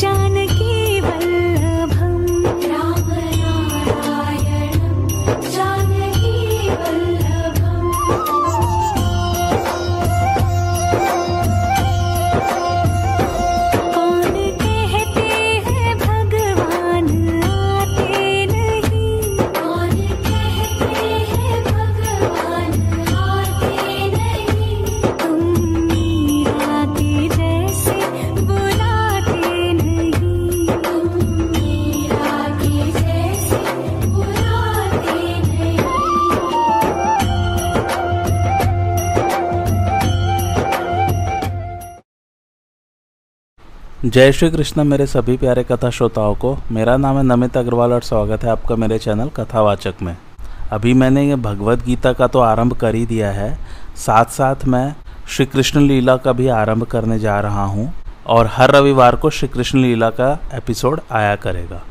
家呢？जय श्री कृष्ण, मेरे सभी प्यारे कथा श्रोताओं को। मेरा नाम है नमित अग्रवाल और स्वागत है आपका मेरे चैनल कथावाचक में। अभी मैंने ये भगवत गीता का तो आरंभ कर ही दिया है। साथ साथ मैं श्री कृष्ण लीला का भी आरंभ करने जा रहा हूँ और हर रविवार को श्री कृष्ण लीला का एपिसोड आया करेगा।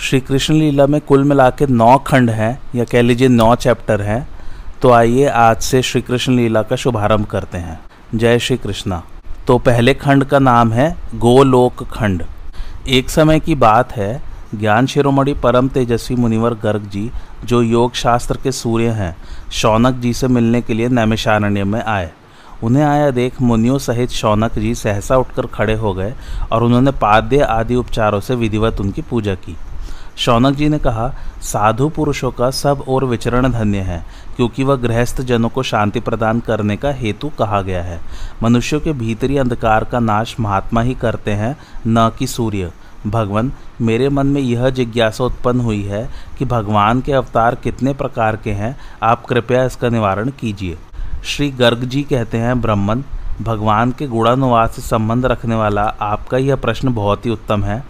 श्री कृष्ण लीला में कुल मिला के नौ खंड हैं, या कह लीजिए नौ चैप्टर हैं। तो आइए आज से श्री कृष्ण लीला का शुभारंभ करते हैं। जय श्री कृष्णा। तो पहले खंड का नाम है गोलोक खंड। एक समय की बात है, ज्ञान शिरोमणि परम तेजस्वी मुनिवर गर्ग जी, जो योग शास्त्र के सूर्य हैं, शौनक जी से मिलने के लिए नैमिषारण्य में आए। उन्हें आया देख मुनियों सहित शौनक जी सहसा उठकर खड़े हो गए और उन्होंने पाद्य आदि उपचारों से विधिवत उनकी पूजा की। शौनक जी ने कहा, साधु पुरुषों का सब और विचरण धन्य है क्योंकि वह गृहस्थ जनों को शांति प्रदान करने का हेतु कहा गया है। मनुष्यों के भीतरी अंधकार का नाश महात्मा ही करते हैं, न कि सूर्य। भगवान, मेरे मन में यह जिज्ञासा उत्पन्न हुई है कि भगवान के अवतार कितने प्रकार के हैं, आप कृपया इसका निवारण कीजिए। श्री गर्ग जी कहते हैं, ब्राह्मण, भगवान के गुणानुवाद से संबंध रखने वाला आपका यह प्रश्न बहुत ही उत्तम है।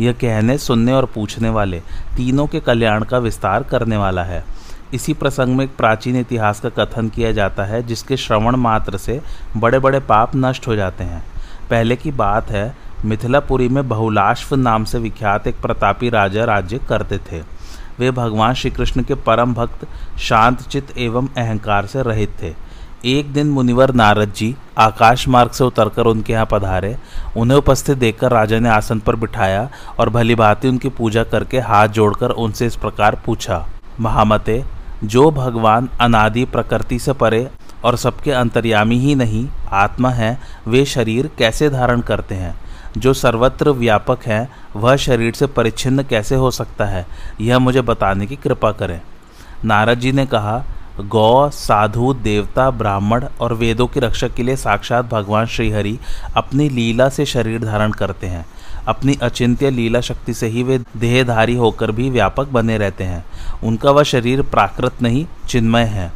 यह कहने, सुनने और पूछने वाले तीनों के कल्याण का विस्तार करने वाला है। इसी प्रसंग में एक प्राचीन इतिहास का कथन किया जाता है, जिसके श्रवण मात्र से बड़े बड़े पाप नष्ट हो जाते हैं। पहले की बात है, मिथिलापुरी में बहुलाश्व नाम से विख्यात एक प्रतापी राजा राज्य करते थे। वे भगवान श्री कृष्ण के परम भक्त, शांत चित्त एवं अहंकार से रहित थे। एक दिन मुनिवर नारद जी आकाश मार्ग से उतरकर उनके यहाँ पधारे। उन्हें उपस्थित देखकर राजा ने आसन पर बिठाया और भली भांति उनकी पूजा करके हाथ जोड़कर उनसे इस प्रकार पूछा, महामते जो भगवान अनादि प्रकृति से परे और सबके अंतर्यामी ही नहीं, आत्मा है, वे शरीर कैसे धारण करते हैं? जो सर्वत्र व्यापक है, वह शरीर से परिच्छिन्न कैसे हो सकता है? यह मुझे बताने की कृपा करें। नारद जी ने कहा, गौ, साधु, देवता, ब्राह्मण और वेदों की रक्षा के लिए साक्षात भगवान श्रीहरि अपनी लीला से शरीर धारण करते हैं। अपनी अचिंत्य लीला शक्ति से ही वे देहधारी होकर भी व्यापक बने रहते हैं। उनका वह शरीर प्राकृत नहीं, चिन्मय है।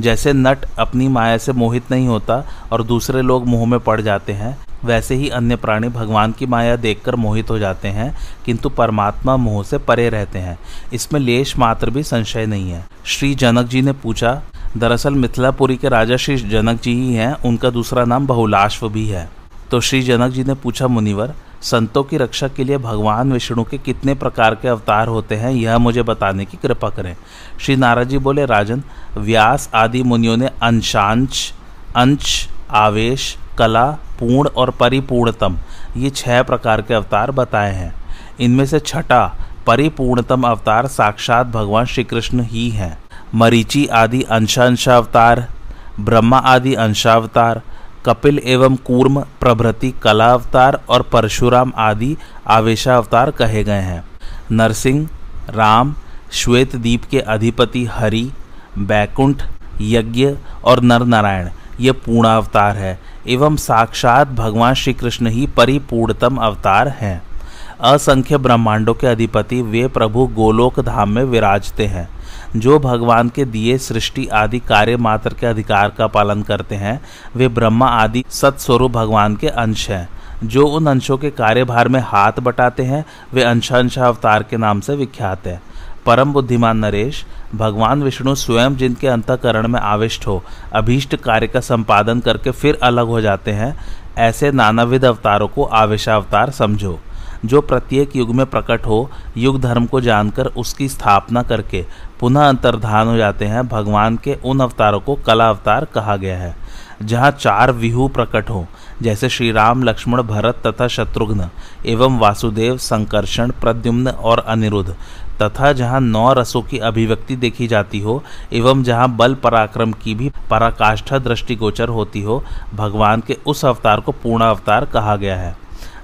जैसे नट अपनी माया से मोहित नहीं होता और दूसरे लोग मुँह में पड़ जाते हैं, वैसे ही अन्य प्राणी भगवान की माया देखकर मोहित हो जाते हैं, किंतु परमात्मा मोह से परे रहते हैं। इसमें लेश मात्र भी संशय नहीं है। श्री जनक जी ने पूछा, दरअसल मिथिलापुरी के राजा श्री जनक जी ही हैं, उनका दूसरा नाम बहुलाश्व भी है। तो श्री जनक जी ने पूछा, मुनिवर संतों की रक्षा के लिए भगवान विष्णु के कितने प्रकार के अवतार होते हैं, यह मुझे बताने की कृपा करें। श्री नारद जी बोले, राजन, व्यास आदि मुनियों ने अंशांश, अंश, आवेश, कला, पूर्ण और परिपूर्णतम, ये छह प्रकार के अवतार बताए हैं। इनमें से छठा, परिपूर्णतम अवतार साक्षात भगवान श्री कृष्ण ही हैं। मरीचि आदि अंशांशावतार, ब्रह्मा आदि अंशावतार कपिल एवं कूर्म, प्रभृति, कलावतार और परशुराम आदि आवेशावतार कहे गए हैं। नरसिंह, राम श्वेत द्वीप के अधिपति हरि, बैकुंठ, यज्ञ और नर नारायण ये पूर्णावतार है, एवं साक्षात भगवान श्री कृष्ण ही परिपूर्णतम अवतार हैं। असंख्य ब्रह्मांडों के अधिपति वे प्रभु गोलोक धाम में विराजते हैं। जो भगवान के दिए सृष्टि आदि कार्य मात्र के अधिकार का पालन करते हैं, वे ब्रह्मा आदि सत्स्वरूप भगवान के अंश हैं। जो उन अंशों के कार्यभार में हाथ बटाते हैं, वे अंशांशा अवतार के नाम से विख्यात है। परम बुद्धिमान नरेश, भगवान विष्णु स्वयं जिनके अंतकरण में आविष्ट हो, अभीष्ट कार्य का संपादन करके फिर अलग हो जाते हैं, ऐसे नानाविध अवतारों को आवेशावतार समझो। जो प्रत्येक युग में प्रकट हो युग धर्म को जानकर उसकी स्थापना करके पुनः अंतर्धान हो जाते हैं। भगवान के उन अवतारों को कला अवतार कहा गया है, जहाँ चार विहु प्रकट हो, जैसे श्री राम, लक्ष्मण, भरत तथा शत्रुघ्न, एवं वासुदेव, संकर्षण, प्रद्युम्न और अनिरुद्ध, तथा जहाँ नौ रसों की अभिव्यक्ति देखी जाती हो, एवं जहाँ बल पराक्रम की भी पराकाष्ठा दृष्टिगोचर होती हो, भगवान के उस अवतार को पूर्ण अवतार कहा गया है।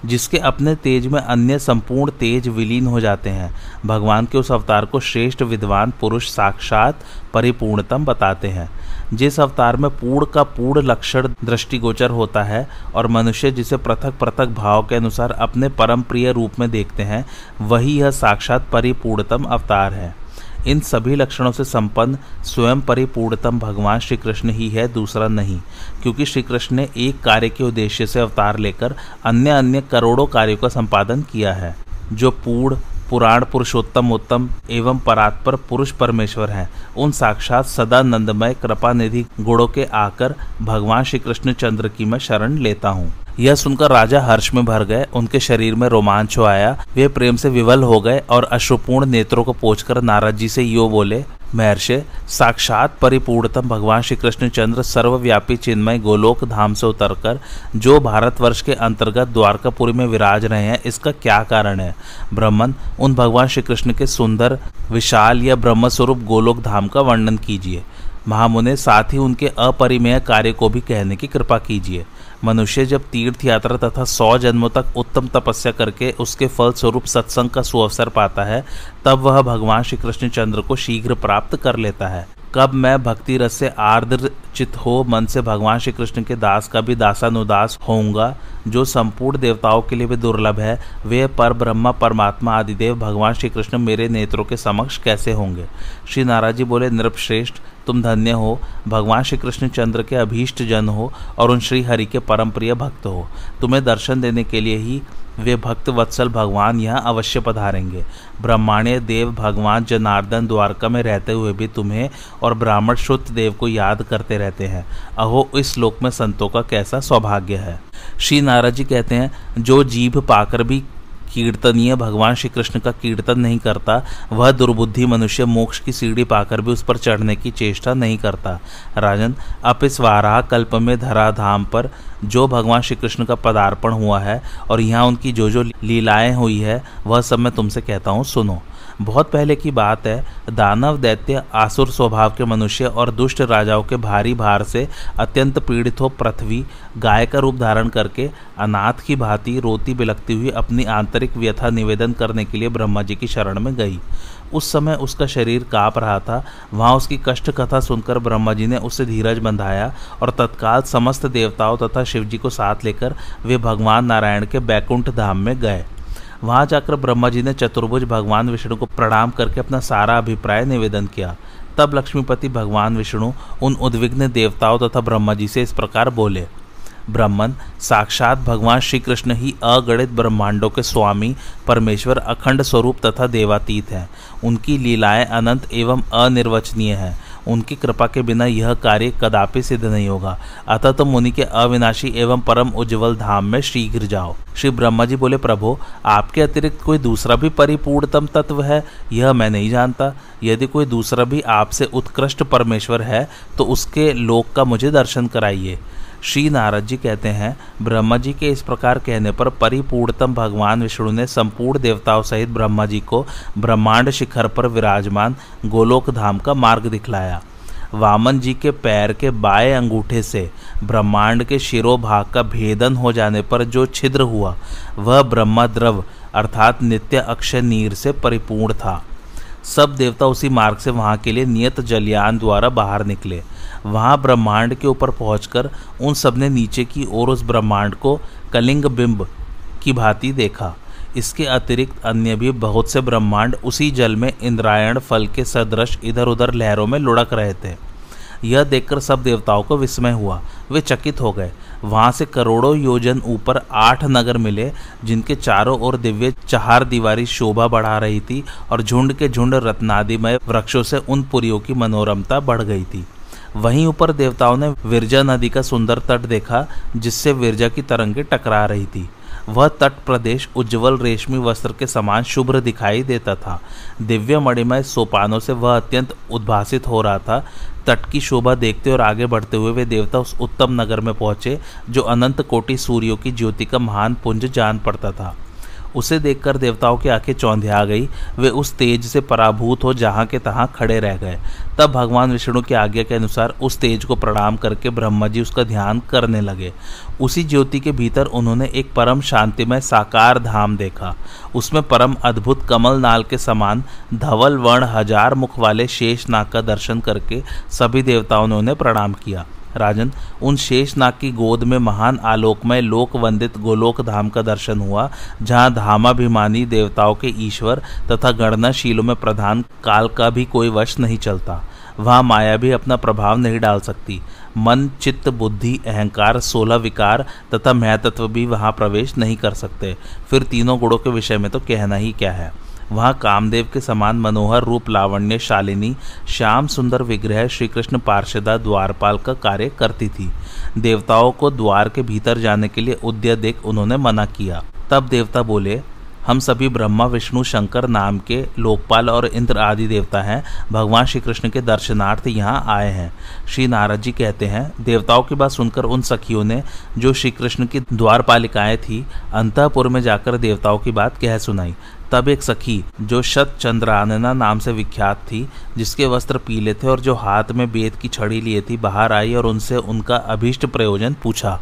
जिसके अपने तेज में अन्य संपूर्ण तेज विलीन हो जाते हैं। भगवान के उस अवतार को श्रेष्ठ विद्वान पुरुष साक्षात परिपूर्णतम बताते हैं। जिस अवतार में पूर्ण का पूर्ण लक्षण दृष्टिगोचर होता है और मनुष्य जिसे पृथक पृथक भाव के अनुसार अपने परम प्रिय रूप में देखते हैं, वही यह साक्षात परिपूर्णतम अवतार है। इन सभी लक्षणों से संपन्न स्वयं परिपूर्णतम भगवान श्री कृष्ण ही है, दूसरा नहीं, क्योंकि श्री कृष्ण ने एक कार्य के उद्देश्य से अवतार लेकर अन्य अन्य करोड़ों कार्यों का संपादन किया है, जो पूर्ण, पुराण, पुरुषोत्तम, उत्तम एवं परात्पर पुरुष परमेश्वर हैं। उन साक्षात सदानंदमय कृपा निधि गुणों के आकर भगवान श्री कृष्ण चंद्र की मैं शरण लेता हूँ। यह सुनकर राजा हर्ष में भर गए, उनके शरीर में रोमांच हो आया। वे प्रेम से विवल हो गए और अश्रुपूर्ण नेत्रों को पोचकर नारद जी से यो बोले, महर्षि, साक्षात परिपूर्णतम भगवान श्री कृष्ण चंद्र सर्वव्यापी चिन्मय गोलोक धाम से उतरकर, जो भारतवर्ष के अंतर्गत द्वारकापुरी में विराज रहे हैं, इसका क्या कारण है? ब्रह्मन, उन भगवान श्री कृष्ण के सुंदर, विशाल या ब्रह्म स्वरूप गोलोक धाम का वर्णन कीजिए। महामुने साथ ही उनके अपरिमेय कार्य को भी कहने की कृपा कीजिए। मनुष्य जब तीर्थ यात्रा तथा सौ जन्मों तक उत्तम तपस्या करके उसके फल स्वरूप सत्संग का सुअवसर पाता है, तब वह भगवान श्री कृष्ण चंद्र को शीघ्र प्राप्त कर लेता है। कब मैं भक्ति रस से आर्द्र चित हो, मन से भगवान श्री कृष्ण के दास का भी दासानुदास होऊँगा, जो संपूर्ण देवताओं के लिए भी दुर्लभ है, वे पर ब्रह्मा, परमात्मा आदिदेव, भगवान श्री कृष्ण मेरे नेत्रों के समक्ष कैसे होंगे? श्री नाराज़ बोले, नृपश्रेष्ठ, तुम धन्य हो, भगवान श्री कृष्ण चंद्र के अभीष्ट जन हो और उन श्री हरि के परम प्रिय भक्त हो। तुम्हें दर्शन देने के लिए ही वे भक्त वत्सल भगवान यहाँ अवश्य पधारेंगे। ब्रह्माण्य देव भगवान जनार्दन द्वारका में रहते हुए भी तुम्हें और ब्राह्मण शुद्ध देव को याद करते रहते हैं। अहो, इस लोक में संतों का कैसा सौभाग्य है। श्री नारद जी कहते हैं, जो जीभ पाकर भी कीर्तनीय, भगवान श्री कृष्ण का कीर्तन नहीं करता, वह दुर्बुद्धि मनुष्य मोक्ष की सीढ़ी पाकर भी उस पर चढ़ने की चेष्टा नहीं करता। राजन अप इस वाराह कल्प में धराधाम पर जो भगवान श्री कृष्ण का पदार्पण हुआ है और यहाँ उनकी जो जो लीलाएँ हुई है, वह सब मैं तुमसे कहता हूँ, सुनो। बहुत पहले की बात है, दानव दैत्य आसुर स्वभाव के मनुष्य और दुष्ट राजाओं के भारी भार से अत्यंत पीड़ित हो पृथ्वी, गाय का रूप धारण करके अनाथ की भांति रोती बिलकती हुई अपनी आंतरिक व्यथा निवेदन करने के लिए ब्रह्मा जी की शरण में गई। उस समय उसका शरीर काँप रहा था। वहाँ उसकी कष्ट कथा सुनकर ब्रह्मा जी ने उसे धीरज बंधाया और तत्काल समस्त देवताओं तथा शिवजी को साथ लेकर वे भगवान नारायण के बैकुंठ धाम में गए। वहाँ जाकर ब्रह्मा जी ने चतुर्भुज भगवान विष्णु को प्रणाम करके अपना सारा अभिप्राय निवेदन किया। तब लक्ष्मीपति भगवान विष्णु उन उद्विग्न देवताओं तथा ब्रह्मा जी से इस प्रकार बोले, ब्रह्मन, साक्षात भगवान श्री कृष्ण ही अगणित ब्रह्मांडों के स्वामी, परमेश्वर अखंड स्वरूप तथा देवातीत हैं। उनकी लीलाएँ अनंत एवं अनिर्वचनीय हैं। उनकी कृपा के बिना यह कार्य कदापि सिद्ध नहीं होगा। अतः तुम मुनि के अविनाशी एवं परम उज्जवल धाम में शीघ्र जाओ। श्री ब्रह्मा जी बोले, प्रभो, आपके अतिरिक्त कोई दूसरा भी परिपूर्णतम तत्व है? यह मैं नहीं जानता। यदि कोई दूसरा भी आपसे उत्कृष्ट परमेश्वर है तो उसके लोक का मुझे दर्शन कराइए। श्री नारद जी कहते हैं, ब्रह्मा जी के इस प्रकार कहने पर परिपूर्णतम भगवान विष्णु ने संपूर्ण देवताओं सहित ब्रह्मा जी को ब्रह्मांड शिखर पर विराजमान गोलोक धाम का मार्ग दिखलाया। वामन जी के पैर के बाएँ अंगूठे से ब्रह्मांड के शिरोभाग का भेदन हो जाने पर जो छिद्र हुआ, वह ब्रह्मा द्रव अर्थात नित्य अक्षय नीर से परिपूर्ण था। सब देवता उसी मार्ग से वहाँ के लिए नियत जलयान द्वारा बाहर निकले। वहाँ ब्रह्मांड के ऊपर पहुंचकर उन सबने नीचे की ओर उस ब्रह्मांड को कलिंग बिंब की भांति देखा। इसके अतिरिक्त अन्य भी बहुत से ब्रह्मांड उसी जल में इंद्रायण, फल के सदृश इधर उधर लहरों में लुढ़क रहे थे। यह देखकर सब देवताओं को विस्मय हुआ। वे चकित हो गए। वहाँ से करोड़ों योजन ऊपर आठ नगर मिले, जिनके चारों ओर दिव्य चार दीवारी शोभा बढ़ा रही थी और झुंड के झुंड रत्नादिमय वृक्षों से उन पुरियों की मनोरमता बढ़ गई थी। वहीं ऊपर देवताओं ने विरजा नदी का सुंदर तट देखा, जिससे विरजा की तरंगे टकरा रही थी। वह तट प्रदेश उज्जवल रेशमी वस्त्र के समान शुभ्र दिखाई देता था। दिव्य मणिमय सोपानों से वह अत्यंत उद्भासित हो रहा था। तट की शोभा देखते और आगे बढ़ते हुए वे देवता उस उत्तम नगर में पहुँचे, जो अनंत कोटि सूर्यों की ज्योति का महान पुंज जान पड़ता था। उसे देखकर देवताओं की आँखें चौंधिया गई। वे उस तेज से पराभूत हो जहाँ के तहाँ खड़े रह गए। तब भगवान विष्णु की आज्ञा के अनुसार उस तेज को प्रणाम करके ब्रह्मा जी उसका ध्यान करने लगे। उसी ज्योति के भीतर उन्होंने एक परम शांतिमय साकार धाम देखा। उसमें परम अद्भुत कमल नाल के समान धवल, वर्ण, हज़ार मुख वाले शेष नाग का दर्शन करके सभी देवताओं ने उन्हें प्रणाम किया। राजन, उन शेषनाग की गोद में महान आलोकमय लोक वंदित गोलोक धाम का दर्शन हुआ, जहाँ धामाभिमानी देवताओं के ईश्वर तथा गणनाशीलों में प्रधान काल का भी कोई वश नहीं चलता। वहाँ माया भी अपना प्रभाव नहीं डाल सकती। मन, चित्त, बुद्धि, अहंकार, सोलह विकार तथा महतत्व भी वहाँ प्रवेश नहीं कर सकते। फिर तीनों गुणों के विषय में तो कहना ही क्या है। वहाँ कामदेव के समान मनोहर रूप लावण्य शालिनी, श्याम सुंदर विग्रह श्री कृष्ण पार्षदा द्वारपाल का कार्य करती थी। देवताओं को द्वार के भीतर जाने के लिए उद्य देख उन्होंने मना किया। तब देवता बोले हम सभी ब्रह्मा, विष्णु, शंकर नाम के लोकपाल और इंद्र आदि देवता हैं। भगवान श्री कृष्ण के दर्शनार्थ यहाँ आए हैं। श्री नारद जी कहते हैं, देवताओं की बात सुनकर उन सखियों ने जो श्री कृष्ण की द्वारपालिकाएँ थी, अंतपुर में जाकर देवताओं की बात कह सुनाई। तब एक सखी, जो शत चंद्रानना नाम से विख्यात थी, जिसके वस्त्र पीले थे और जो हाथ में बेत की छड़ी लिए थी, बाहर आई और उनसे उनका अभीष्ट प्रयोजन पूछा।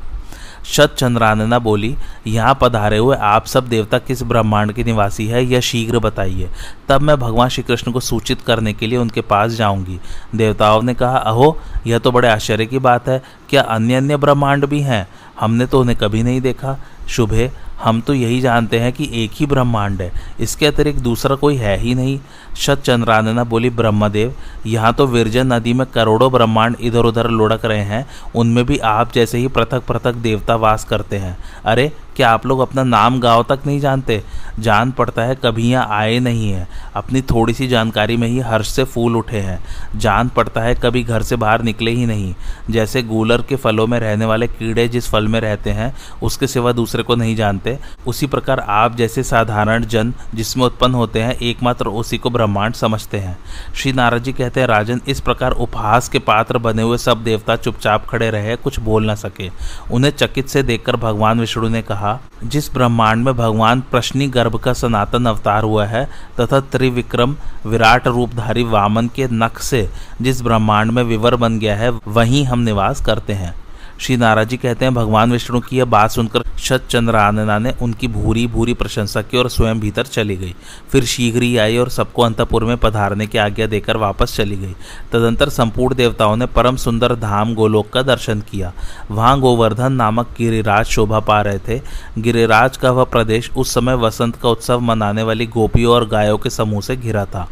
शत चंद्रानना बोली, यहाँ पधारे हुए आप सब देवता किस ब्रह्मांड के निवासी है, यह शीघ्र बताइए। तब मैं भगवान श्री कृष्ण को सूचित करने के लिए उनके पास जाऊँगी। देवताओं ने कहा, अहो, यह तो बड़े आश्चर्य की बात है। क्या अन्य अन्य ब्रह्मांड भी हैं? हमने तो उन्हें कभी नहीं देखा। शुभे, हम तो यही जानते हैं कि एक ही ब्रह्मांड है। इसके अतिरिक्त दूसरा कोई है ही नहीं। शत चंद्रानना बोली, ब्रह्मदेव, यहाँ तो विरजन नदी में करोड़ों ब्रह्मांड इधर उधर लुढ़क रहे हैं। उनमें भी आप जैसे ही पृथक पृथक देवता वास करते हैं। अरे क्या आप लोग अपना नाम गाँव तक नहीं जानते। जान पड़ता है, कभी यहाँ आए नहीं हैं। अपनी थोड़ी सी जानकारी में ही हर्ष से फूल उठे हैं। जान पड़ता है, कभी घर से बाहर निकले ही नहीं। जैसे गूलर के फलों में रहने वाले कीड़े जिस फल में रहते हैं, उसके सिवा दूसरे को नहीं जानते। उसी प्रकार आप जैसे साधारण जन जिसमें उत्पन्न होते हैं, एकमात्र उसी को ब्रह्मांड समझते हैं। श्री नारद जी कहते हैं, राजन, इस प्रकार उपहास के पात्र बने हुए सब देवता चुपचाप खड़े रहे, कुछ बोल ना सके। उन्हें चकित से देखकर भगवान विष्णु ने कहा कहा, जिस ब्रह्मांड में भगवान प्रश्नी गर्भ का सनातन अवतार हुआ है, तथा त्रिविक्रम विराट रूपधारी वामन के नख से जिस ब्रह्मांड में विवर बन गया है, वहीं हम निवास करते हैं। श्री नाराज़ जी कहते हैं, भगवान विष्णु की यह बात सुनकर शत चंद्रानना ने उनकी भूरी भूरी प्रशंसा की और स्वयं भीतर चली गई। फिर शीघ्र ही आई और सबको अंतपुर में पधारने की आज्ञा देकर वापस चली गई। तदंतर संपूर्ण देवताओं ने परम सुंदर धाम गोलोक का दर्शन किया। वहाँ गोवर्धन नामक गिरिराज शोभा पा रहे थे। गिरिराज का वह प्रदेश उस समय वसंत का उत्सव मनाने वाली गोपियों और गायों के समूह से घिरा था।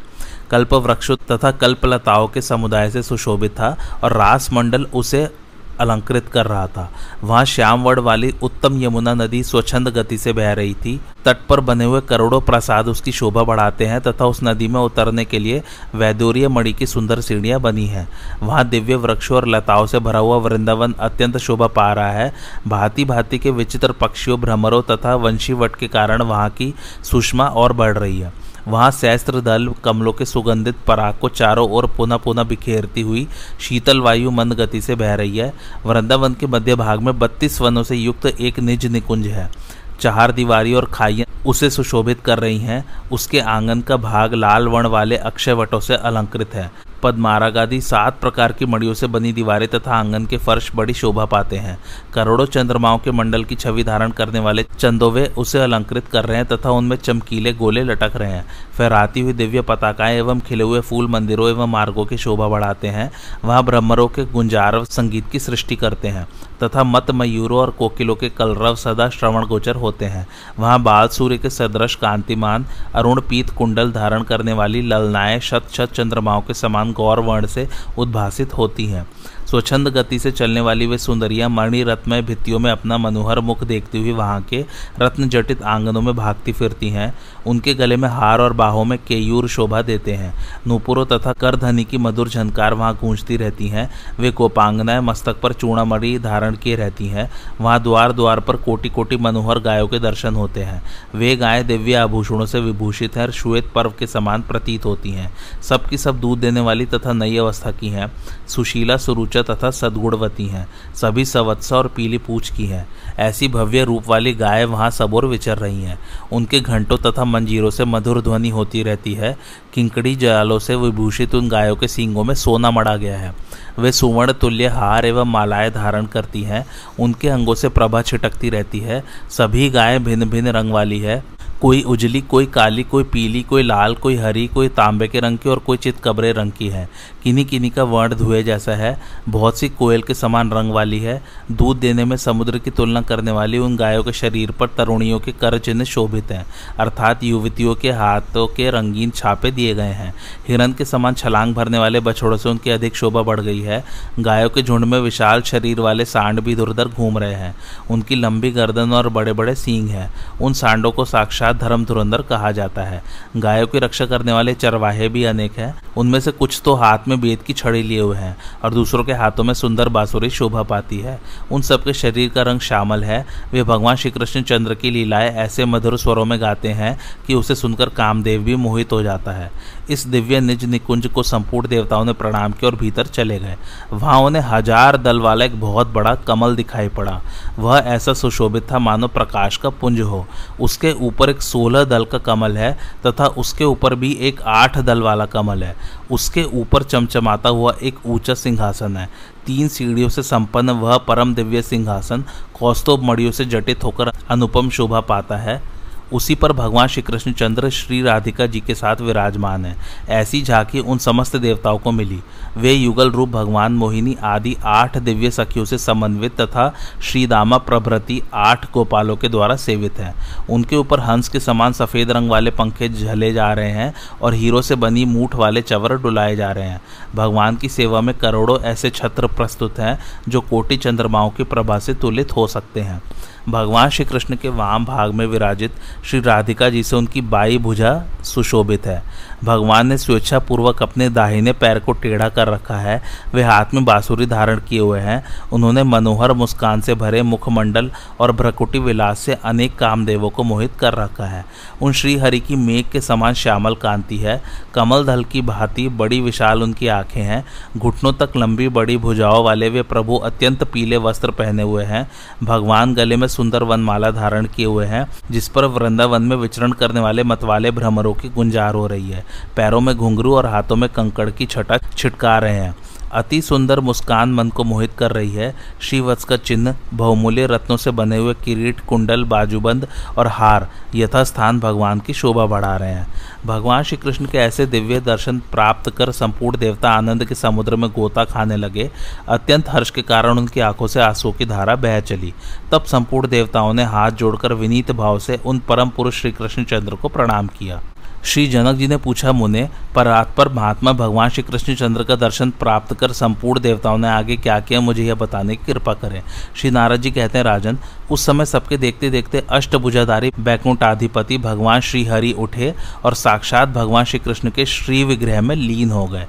कल्प वृक्षों तथा कल्पलताओं के समुदाय से सुशोभित था और रास मंडल उसे अलंकृत कर रहा था। वहाँ श्यामवड़ वाली उत्तम यमुना नदी स्वच्छंद गति से बह रही थी। तट पर बने हुए करोड़ों प्रसाद उसकी शोभा बढ़ाते हैं तथा उस नदी में उतरने के लिए वैदूर्य मणि की सुंदर सीढ़ियाँ बनी हैं। वहाँ दिव्य वृक्षों और लताओं से भरा हुआ वृंदावन अत्यंत शोभा पा रहा है। भांति भांति के विचित्र पक्षियों, भ्रमरों तथा वंशीवट के कारण वहाँ की सुषमा और बढ़ रही है। वहाँ सहस्त्र दल कमलों के सुगंधित पराग को चारों ओर पुनः पुनः बिखेरती हुई शीतल वायु मंद गति से बह रही है। वृंदावन के मध्य भाग में बत्तीस वनों से युक्त एक निज निकुंज है। चार दीवारी और खाइया उसे सुशोभित कर रही हैं। उसके आँगन का भाग लाल वर्ण वाले अक्षय वटों से अलंकृत है। पदमाराग आदि सात प्रकार की मड़ियों से बनी दीवारें तथा आँगन के फर्श बड़ी शोभा पाते हैं। करोड़ों चंद्रमाओं के मंडल की छवि धारण करने वाले चंदोवे उसे अलंकृत कर रहे हैं तथा उनमें चमकीले गोले लटक रहे हैं। फहराती हुई दिव्य पताकाएँ एवं खिले हुए फूल मंदिरों एवं मार्गों की शोभा बढ़ाते हैं। वहाँ ब्रह्मरों के गुंजारव संगीत की सृष्टि करते हैं तथा मत मयूरों और कोकिलों के कलरव सदा श्रवण गोचर होते हैं। वहाँ बाल सूर्य के सदृश कांतिमान, अरुण पीत कुंडल धारण करने वाली ललनाएँ शत शत चंद्रमाओं के समान गौर वर्ण से उद्भासित होती हैं। स्वच्छंद गति से चलने वाली वे सुंदरियाँ मणि रत्नमय भित्तियों में अपना मनोहर मुख देखती हुई वहाँ के रत्न जटित आंगनों में भागती फिरती हैं। उनके गले में हार और बाहों में केयूर शोभा देते हैं। नूपुरों तथा करधनी की मधुर झनकार वहाँ गूंजती रहती हैं। वे कोपांगनाएँ मस्तक पर चूड़ामणि धारण किए रहती हैं। वहाँ द्वार द्वार पर कोटि कोटि मनोहर गायों के दर्शन होते हैं। वे गायें दिव्य आभूषणों से विभूषित हैं और श्वेत पर्व के समान प्रतीत होती हैं। सबकी सब दूध देने वाली तथा नई अवस्था की हैं। सुशीला, सुरुचा तथा सदगुणवती हैं। सभी सवत्सा और पीली पूछ की हैं। ऐसी भव्य रूप वाली गाय वहाँ सबोर विचर रही हैं। उनके घंटों तथा मंजीरों से मधुर ध्वनि होती रहती है। किंकड़ी जालों से विभूषित उन गायों के सींगों में सोना मड़ा गया है। वे सुवर्ण तुल्य हार एवं मालाएँ धारण करती हैं। उनके अंगों से प्रभा छिटकती रहती है। सभी गायें भिन्न भिन्न रंग वाली है। कोई उजली, कोई काली, कोई पीली, कोई लाल, कोई हरी, कोई तांबे के रंग की और कोई चितकबरे रंग की है। किन्हीं किन्हीं का वर्ण धुए जैसा है। बहुत सी कोयल के समान रंग वाली है। दूध देने में समुद्र की तुलना करने वाली उन गायों के शरीर पर तरुणियों के कर चिन्ह शोभित हैं। अर्थात युवतियों के हाथों के रंगीन छापे दिए गए हैं। हिरन के समान छलांग भरने वाले बछड़ों से उनकी अधिक शोभा बढ़ गई है। गायों के झुंड में विशाल शरीर वाले सांड भी इधर उधर घूम रहे हैं। उनकी लंबी गर्दन और बड़े बड़े सींग हैं। उन सांडों को साक्षात धर्म धुरंधर कहा जाता है। गायों की रक्षा करने वाले चरवाहे भी अनेक हैं। उनमें से कुछ तो हाथ में बेद की छड़ी लिए हुए हैं और दूसरों के हाथों में सुंदर बांसुरी शोभा पाती है। उन सबके शरीर का रंग शामिल है। वे भगवान श्री कृष्ण चंद्र की लीलाएँ ऐसे मधुर स्वरों में गाते हैं कि उसे सुनकर कामदेव भी मोहित हो जाता है। इस दिव्य निज निकुंज को संपूर्ण देवताओं ने प्रणाम किया और भीतर चले गए। वहाँ उन्हें हज़ार दल वाला एक बहुत बड़ा कमल दिखाई पड़ा। वह ऐसा सुशोभित था, मानो प्रकाश का पुंज हो। उसके ऊपर एक सोलह दल का कमल है तथा उसके ऊपर भी एक आठ दल वाला कमल है। उसके ऊपर चमचमाता हुआ एक ऊँचा सिंहासन है। तीन सीढ़ियों से संपन्न वह परम दिव्य सिंहासन कौस्तुभ मड़ियों से जटित होकर अनुपम शोभा पाता है। उसी पर भगवान श्री कृष्ण चंद्र श्री राधिका जी के साथ विराजमान है। ऐसी झांकी उन समस्त देवताओं को मिली। वे युगल रूप भगवान मोहिनी आदि आठ दिव्य सखियों से समन्वित तथा श्रीदामा प्रभृति आठ गोपालों के द्वारा सेवित हैं। उनके ऊपर हंस के समान सफ़ेद रंग वाले पंखे झले जा रहे हैं और हीरो से बनी मूठ वाले चवर डुलाए जा रहे हैं। भगवान की सेवा में करोड़ों ऐसे छत्र प्रस्तुत हैं जो कोटि चंद्रमाओं की प्रभा से तुलित हो सकते हैं। भगवान श्री कृष्ण के वाम भाग में विराजित श्री राधिका जी से उनकी बाई भुजा सुशोभित है। भगवान ने स्वेच्छापूर्वक अपने दाहिने पैर को टेढ़ा कर रखा है। वे हाथ में बांसुरी धारण किए हुए हैं। उन्होंने मनोहर मुस्कान से भरे मुखमंडल और भ्रकुटी विलास से अनेक कामदेवों को मोहित कर रखा है। उन श्री हरि की मेघ के समान श्यामल कांति है। कमल दल की भांति बड़ी विशाल उनकी आँखें हैं। घुटनों तक लंबी बड़ी भुजाओं वाले वे प्रभु अत्यंत पीले वस्त्र पहने हुए हैं। भगवान गले में सुंदर वनमाला धारण किए हुए हैं, जिस पर वृंदावन में विचरण करने वाले मतवाले भ्रमरों की गुंजार हो रही है। पैरों में घुंघरू और हाथों में कंकड़ की छटा छिटका रहे हैं। अति सुंदर मुस्कान मन को मोहित कर रही है। श्रीवत्स का चिन्ह बहुमूल्य रत्नों से बने हुए किरीट, कुंडल, बाजूबंद और हार यथास्थान भगवान की शोभा बढ़ा रहे हैं। भगवान श्री कृष्ण के ऐसे दिव्य दर्शन प्राप्त कर संपूर्ण देवता आनंद के समुद्र में गोता खाने लगे। अत्यंत हर्ष के कारण उनकी आँखों से आंसुओं की धारा बह चली। तब संपूर्ण देवताओं ने हाथ जोड़कर विनीत भाव से उन परम पुरुष श्री कृष्ण चंद्र को प्रणाम किया। श्री जनक जी ने पूछा, मुने, पर रात पर महात्मा भगवान श्री कृष्ण चंद्र का दर्शन प्राप्त कर संपूर्ण देवताओं ने आगे क्या किया, मुझे यह बताने की कृपा करें। श्री नारद जी कहते हैं, राजन, उस समय सबके देखते देखते अष्टभुजाधारी बैकुंठाधिपति भगवान श्री हरि उठे और साक्षात भगवान श्री कृष्ण के श्री विग्रह में लीन हो गए।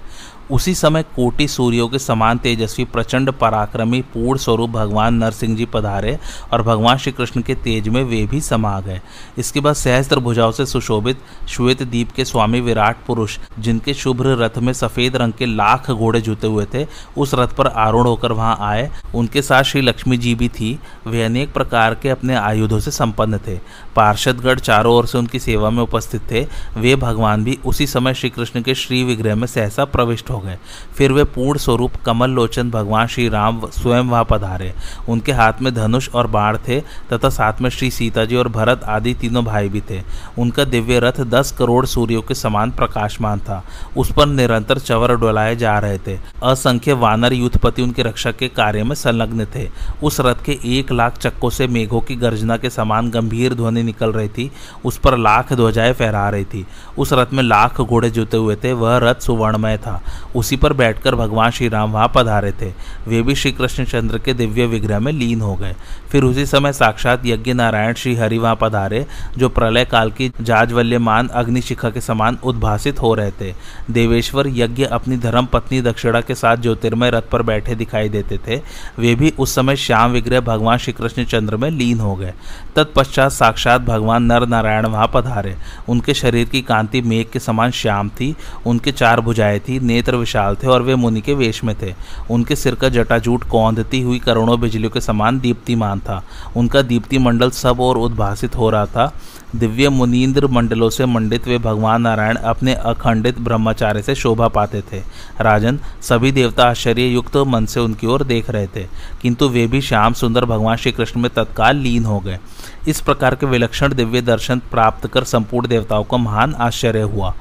उसी समय कोटि सूर्यों के समान तेजस्वी, प्रचंड पराक्रमी, पूर्ण स्वरूप भगवान नरसिंह जी पधारे और भगवान श्री कृष्ण के तेज में वे भी समा गए। इसके बाद सहस्त्र भुजाओं से सुशोभित श्वेत दीप के स्वामी विराट पुरुष, जिनके शुभ्र रथ में सफ़ेद रंग के लाख घोड़े जुते हुए थे, उस रथ पर आरूढ़ होकर वहाँ आए। उनके साथ श्री लक्ष्मी जी भी थी। वे अनेक प्रकार के अपने आयुधों से संपन्न थे। पार्षदगढ़ चारों ओर से उनकी सेवा में उपस्थित थे, वे भगवान भी उसी समय श्री कृष्ण के श्री विग्रह में सहसा प्रविष्ट हो गए। फिर वे पूर्ण स्वरूप कमल लोचन भगवान श्री राम स्वयं वहाँ पधारे। उनके हाथ में धनुष और बाढ़ थे, तथा साथ में श्री सीता जी और भरत आदि तीनों भाई भी थे। उनका दिव्य रथ दस करोड़ सूर्यों के समान प्रकाशमान था। उस पर निरंतर चवर डोलाए जा रहे थे। असंख्य वानर युद्धपति उनके रक्षा के कार्य में संलग्न थे। उस रथ के एक लाख चक्कों से मेघों की गर्जना के समान गंभीर ध्वनि निकल रही थी, उस पर लाख ध्वजाएँ फहरा रही थी। उस रथ में लाख घोड़े जुते हुए थे, वह रथ सुवर्णमय था। उसी पर बैठकर भगवान श्री राम वहाँ पधारे थे। वे भी श्री कृष्ण चंद्र के दिव्य विग्रह में लीन हो गए। फिर उसी समय साक्षात यज्ञ नारायण श्री हरि वहाँ पधारे, जो प्रलय काल की जाजवल्यमान अग्निशिखा के समान उद्भासित हो रहे थे। देवेश्वर यज्ञ अपनी धर्म पत्नी दक्षिणा के साथ ज्योतिर्मय रथ पर बैठे दिखाई देते थे। वे भी उस समय श्याम विग्रह भगवान श्री कृष्ण चंद्र में लीन हो गए। तत्पश्चात साक्षात भगवान नर नारायण वहाँ पधारे। उनके शरीर की कांति मेघ के समान श्याम थी, उनके चार भुजाएँ थी, नेत्र विशाल थे और वे मुनि के वेश में थे। उनके सिर का जटाजूट कौंधती हुई करोड़ों बिजलियों के समान दीप्तिमान था। उनका दीप्ति मंडल सब और उद्भासित हो रहा था। दिव्य मुनीन्द्र मंडलों से मंडित वे भगवान नारायण अपने अखंडित ब्रह्मचार्य से शोभा पाते थे। राजन, सभी देवता आश्चर्य युक्त मन से उनकी ओर देख रहे थे, किंतु वे भी श्याम सुंदर भगवान श्री कृष्ण में तत्काल लीन हो गए। इस प्रकार के विलक्षण दिव्य दर्शन प्राप्त कर संपूर्ण देवताओं को महान आश्चर्य हुआ।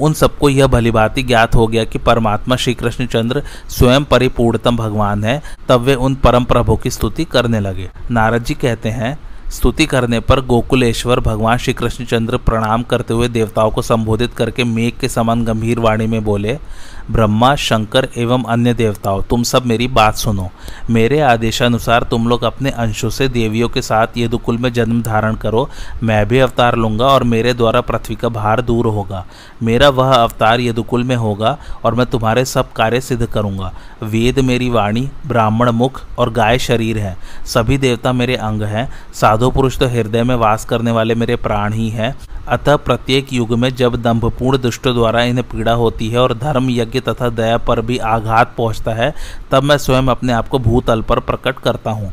उन सबको यह भलीभांति ज्ञात हो गया कि परमात्मा श्री कृष्णचंद्र स्वयं परिपूर्णतम भगवान है, तब वे उन परम प्रभु की स्तुति करने लगे। नारद जी कहते हैं, स्तुति करने पर गोकुलेश्वर भगवान श्री कृष्णचंद्र प्रणाम करते हुए देवताओं को संबोधित करके मेघ के समान गंभीर वाणी में बोले ब्रह्मा, शंकर एवं अन्य देवताओं, तुम सब मेरी बात सुनो। मेरे आदेशानुसार तुम लोग अपने अंशों से देवियों के साथ यदुकुल में जन्म धारण करो। मैं भी अवतार लूँगा और मेरे द्वारा पृथ्वी का भार दूर होगा। मेरा वह अवतार यदुकुल में होगा और मैं तुम्हारे सब कार्य सिद्ध करूँगा। वेद मेरी वाणी, ब्राह्मण मुख और गाय शरीर है। सभी देवता मेरे अंग हैं। साधु पुरुष तो हृदय में वास करने वाले मेरे प्राण ही हैं। अतः प्रत्येक युग में जब दंभपूर्ण दुष्टों द्वारा इन्हें पीड़ा होती है और धर्म, यज्ञ तथा दया पर भी आघात पहुँचता है, तब मैं स्वयं अपने आप को भूतल पर प्रकट करता हूँ।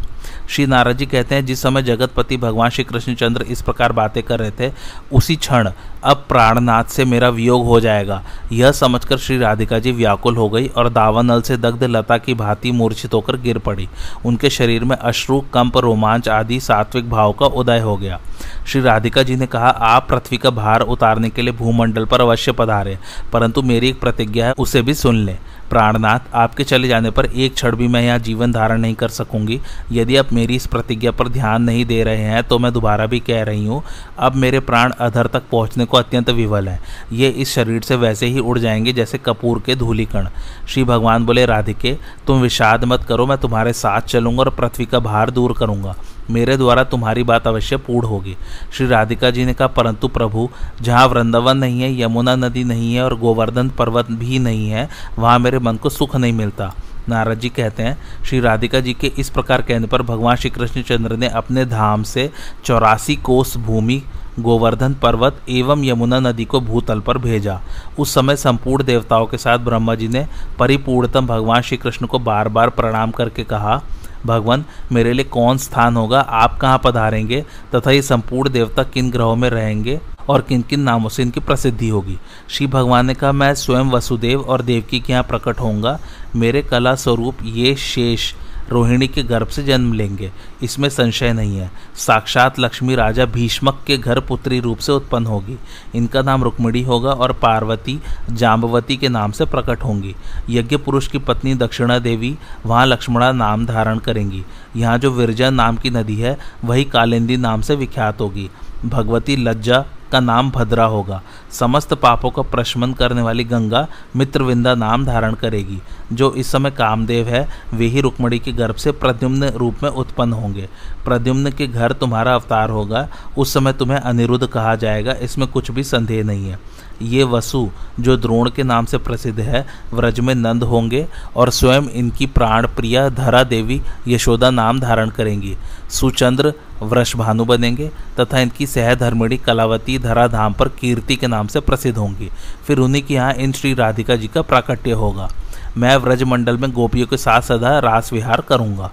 श्री नारद जी कहते हैं, जिस समय जगतपति भगवान श्री कृष्णचंद्र इस प्रकार बातें कर रहे थे, उसी क्षण अब प्राणनाथ से मेरा वियोग हो जाएगा। यह समझकर श्री राधिका जी व्याकुल हो गई और दावानल से दग्ध लता की भांति मूर्छित होकर गिर पड़ी। उनके शरीर में अश्रु, कंप, रोमांच आदि सात्विक भाव का उदय हो गया। श्री राधिका जी ने कहा, आप पृथ्वी का भार उतारने के लिए भूमंडल पर अवश्य पधारे, परंतु मेरी एक प्रतिज्ञा है, उसे भी सुन लें। प्राणनाथ, आपके चले जाने पर एक क्षण भी मैं यहाँ जीवन धारण नहीं कर सकूँगी। यदि आप मेरी इस प्रतिज्ञा पर ध्यान नहीं दे रहे हैं तो मैं दोबारा भी कह रही हूँ, अब मेरे प्राण अधर तक पहुँचने को अत्यंत विवल है। ये इस शरीर से वैसे ही उड़ जाएँगे जैसे कपूर के धूलिकण। श्री भगवान बोले, राधिके, तुम विषाद मत करो, मैं तुम्हारे साथ चलूँगा और पृथ्वी का भार दूर करूँगा। मेरे द्वारा तुम्हारी बात अवश्य पूर्ण होगी। श्री राधिका जी ने कहा, परंतु प्रभु, जहाँ वृंदावन नहीं है, यमुना नदी नहीं है और गोवर्धन पर्वत भी नहीं है, वहाँ मेरे मन को सुख नहीं मिलता। नारद जी कहते हैं, श्री राधिका जी के इस प्रकार कहने पर भगवान श्री कृष्णचंद्र ने अपने धाम से चौरासी कोस भूमि, गोवर्धन पर्वत एवं यमुना नदी को भूतल पर भेजा। उस समय संपूर्ण देवताओं के साथ ब्रह्मा जी ने परिपूर्णतम भगवान श्री कृष्ण को बार बार प्रणाम करके कहा भगवान मेरे लिए कौन स्थान होगा? आप कहाँ पधारेंगे? तथा ये संपूर्ण देवता किन ग्रहों में रहेंगे? और किन किन नामों से इनकी प्रसिद्धि होगी? श्री भगवान ने कहा, मैं स्वयं वसुदेव और देवकी के यहाँ प्रकट होऊँगा। मेरे कला स्वरूप ये शेष रोहिणी के गर्भ से जन्म लेंगे। इसमें संशय नहीं है। साक्षात लक्ष्मी राजा भीष्मक के घर पुत्री रूप से उत्पन्न होगी। इनका नाम रुक्मिणी होगा और पार्वती जाम्बवती के नाम से प्रकट होंगी। यज्ञ पुरुष की पत्नी दक्षिणा देवी वहाँ लक्ष्मणा नाम धारण करेंगी। यहाँ जो विरजा नाम की नदी है, वही कालिंदी नाम से विख्यात होगी। भगवती लज्जा का नाम भद्रा होगा। समस्त पापों का प्रशमन करने वाली गंगा मित्रविंदा नाम धारण करेगी। जो इस समय कामदेव है, वे ही रुक्मणी के गर्भ से प्रद्युम्न रूप में उत्पन्न होंगे। प्रद्युम्न के घर तुम्हारा अवतार होगा। उस समय तुम्हें अनिरुद्ध कहा जाएगा। इसमें कुछ भी संदेह नहीं है। ये वसु, जो द्रोण के नाम से प्रसिद्ध है, व्रज में नंद होंगे और स्वयं इनकी प्राण प्रिया धरा देवी यशोदा नाम धारण करेंगी। सुचंद्र वृषभानु बनेंगे तथा इनकी सहधर्मिणी कलावती धरा धाम पर कीर्ति के नाम से प्रसिद्ध होंगी। फिर उन्हीं के यहाँ इन श्री राधिका जी का प्राकट्य होगा। मैं व्रजमंडल में गोपियों के साथ सदा रास विहार करूँगा।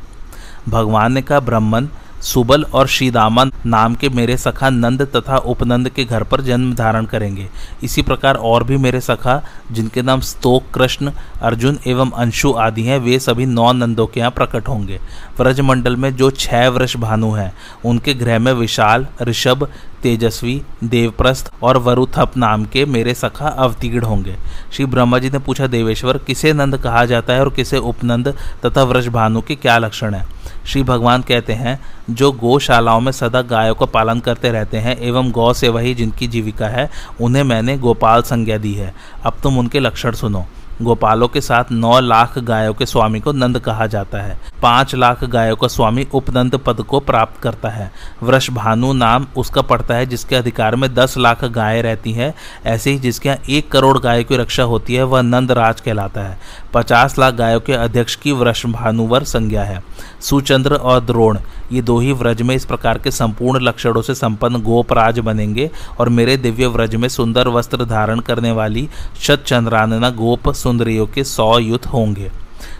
भगवान ने कहा, ब्राह्मण सुबल और श्रीदामन नाम के मेरे सखा नंद तथा उपनंद के घर पर जन्म धारण करेंगे। इसी प्रकार और भी मेरे सखा, जिनके नाम स्तोक, कृष्ण, अर्जुन एवं अंशु आदि हैं, वे सभी नौ नंदों के यहाँ प्रकट होंगे। व्रजमंडल में जो छह वृष भानु हैं, उनके गृह में विशाल, ऋषभ, तेजस्वी, देवप्रस्थ और वरुथप नाम के मेरे सखा अवतीर्ण होंगे। श्री ब्रह्मा जी ने पूछा, देवेश्वर, किसे नंद कहा जाता है और किसे उपनंद तथा वृषभानु के क्या लक्षण है? श्री भगवान कहते हैं, जो गौशालाओं में सदा गायों का पालन करते रहते हैं, एवं गौ से वही जिनकी जीविका है, उन्हें मैंने गोपाल संज्ञा दी है। अब तुम उनके लक्षण सुनो। गोपालों के साथ नौ लाख गायों के स्वामी को नंद कहा जाता है। पाँच लाख गायों का स्वामी उपनंद पद को प्राप्त करता है। वृष भानु नाम उसका पड़ता है, जिसके अधिकार में दस लाख गायें रहती हैं। ऐसे ही जिसके यहाँ एक करोड़ गायों की रक्षा होती है, वह नंद राज कहलाता है। पचास लाख गायों के अध्यक्ष की वृष भानुवर संज्ञा है। सुचंद्र और द्रोण, ये दो ही व्रज में इस प्रकार के संपूर्ण लक्षणों से संपन्न गोपराज बनेंगे और मेरे दिव्य व्रज में सुंदर वस्त्र धारण करने वाली शत चंद्रानना गोप सुंदरियों के सौ युद्ध होंगे।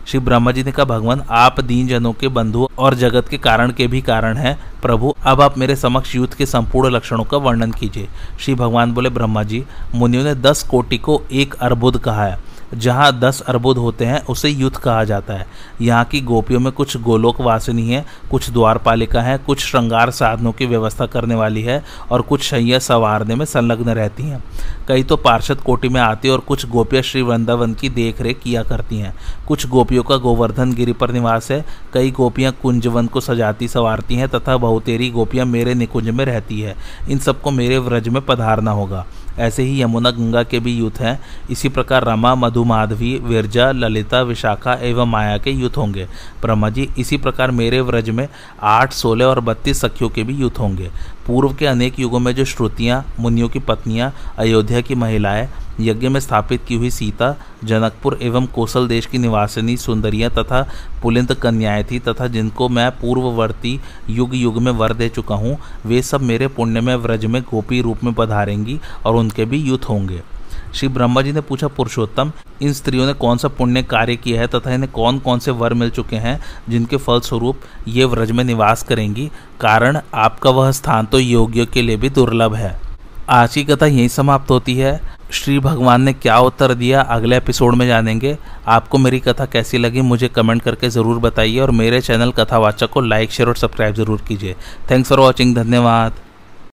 श्री ब्रह्मा जी ने कहा, भगवान, आप दीन जनों के बंधु और जगत के कारण के भी कारण हैं। प्रभु, अब आप मेरे समक्ष युद्ध के संपूर्ण लक्षणों का वर्णन कीजिए। श्री भगवान बोले, ब्रह्मा जी, मुनियों ने दस कोटि को एक अर्बुद कहा है। जहाँ दस अर्बुद होते हैं, उसे युद्ध कहा जाता है। यहाँ की गोपियों में कुछ गोलोक वासिनी है, कुछ द्वारपालिका है, कुछ श्रृंगार साधनों की व्यवस्था करने वाली है और कुछ शैया संवारने में संलग्न रहती हैं। कई तो पार्षद कोटि में आती और कुछ गोपियाँ श्री वृंदावन की देख रेख किया करती हैं। कुछ गोपियों का गोवर्धन गिरी पर निवास है। कई गोपियाँ कुंजवन को सजाती संवारती हैं तथा बहुतेरी गोपियाँ मेरे निकुंज में रहती है। इन सबको मेरे व्रज में पधारना होगा। ऐसे ही यमुना गंगा के भी युद्ध हैं। इसी प्रकार रमा, मधु, माधवी, विरजा, ललिता, विशाखा एवं माया के युद्ध होंगे। ब्रह्मा जी, इसी प्रकार मेरे व्रज में आठ सोलह और बत्तीस सखियों के भी युद्ध होंगे। पूर्व के अनेक युगों में जो श्रुतियाँ, मुनियों की पत्नियाँ, अयोध्या की महिलाएँ यज्ञ में स्थापित की हुई सीता, जनकपुर एवं कौशल देश की निवासिनी सुंदरियाँ तथा पुलिंद कन्याएँ थी तथा जिनको मैं पूर्ववर्ती युग युग में वर दे चुका हूँ, वे सब मेरे पुण्य में व्रज में गोपी रूप में पधारेंगी और उनके भी युद्ध होंगे। श्री ब्रह्मा जी ने पूछा, पुरुषोत्तम, इन स्त्रियों ने कौन सा पुण्य कार्य किया है तथा इन्हें कौन कौन से वर मिल चुके हैं जिनके फलस्वरूप ये व्रज में निवास करेंगी? कारण, आपका वह स्थान तो योग्य के लिए भी दुर्लभ है। आज की कथा यहीं समाप्त होती है। श्री भगवान ने क्या उत्तर दिया, अगले एपिसोड में जानेंगे। आपको मेरी कथा कैसी लगी, मुझे कमेंट करके ज़रूर बताइए और मेरे चैनल कथावाचक को लाइक, शेयर और सब्सक्राइब ज़रूर कीजिए। थैंक्स फॉर वॉचिंग धन्यवाद।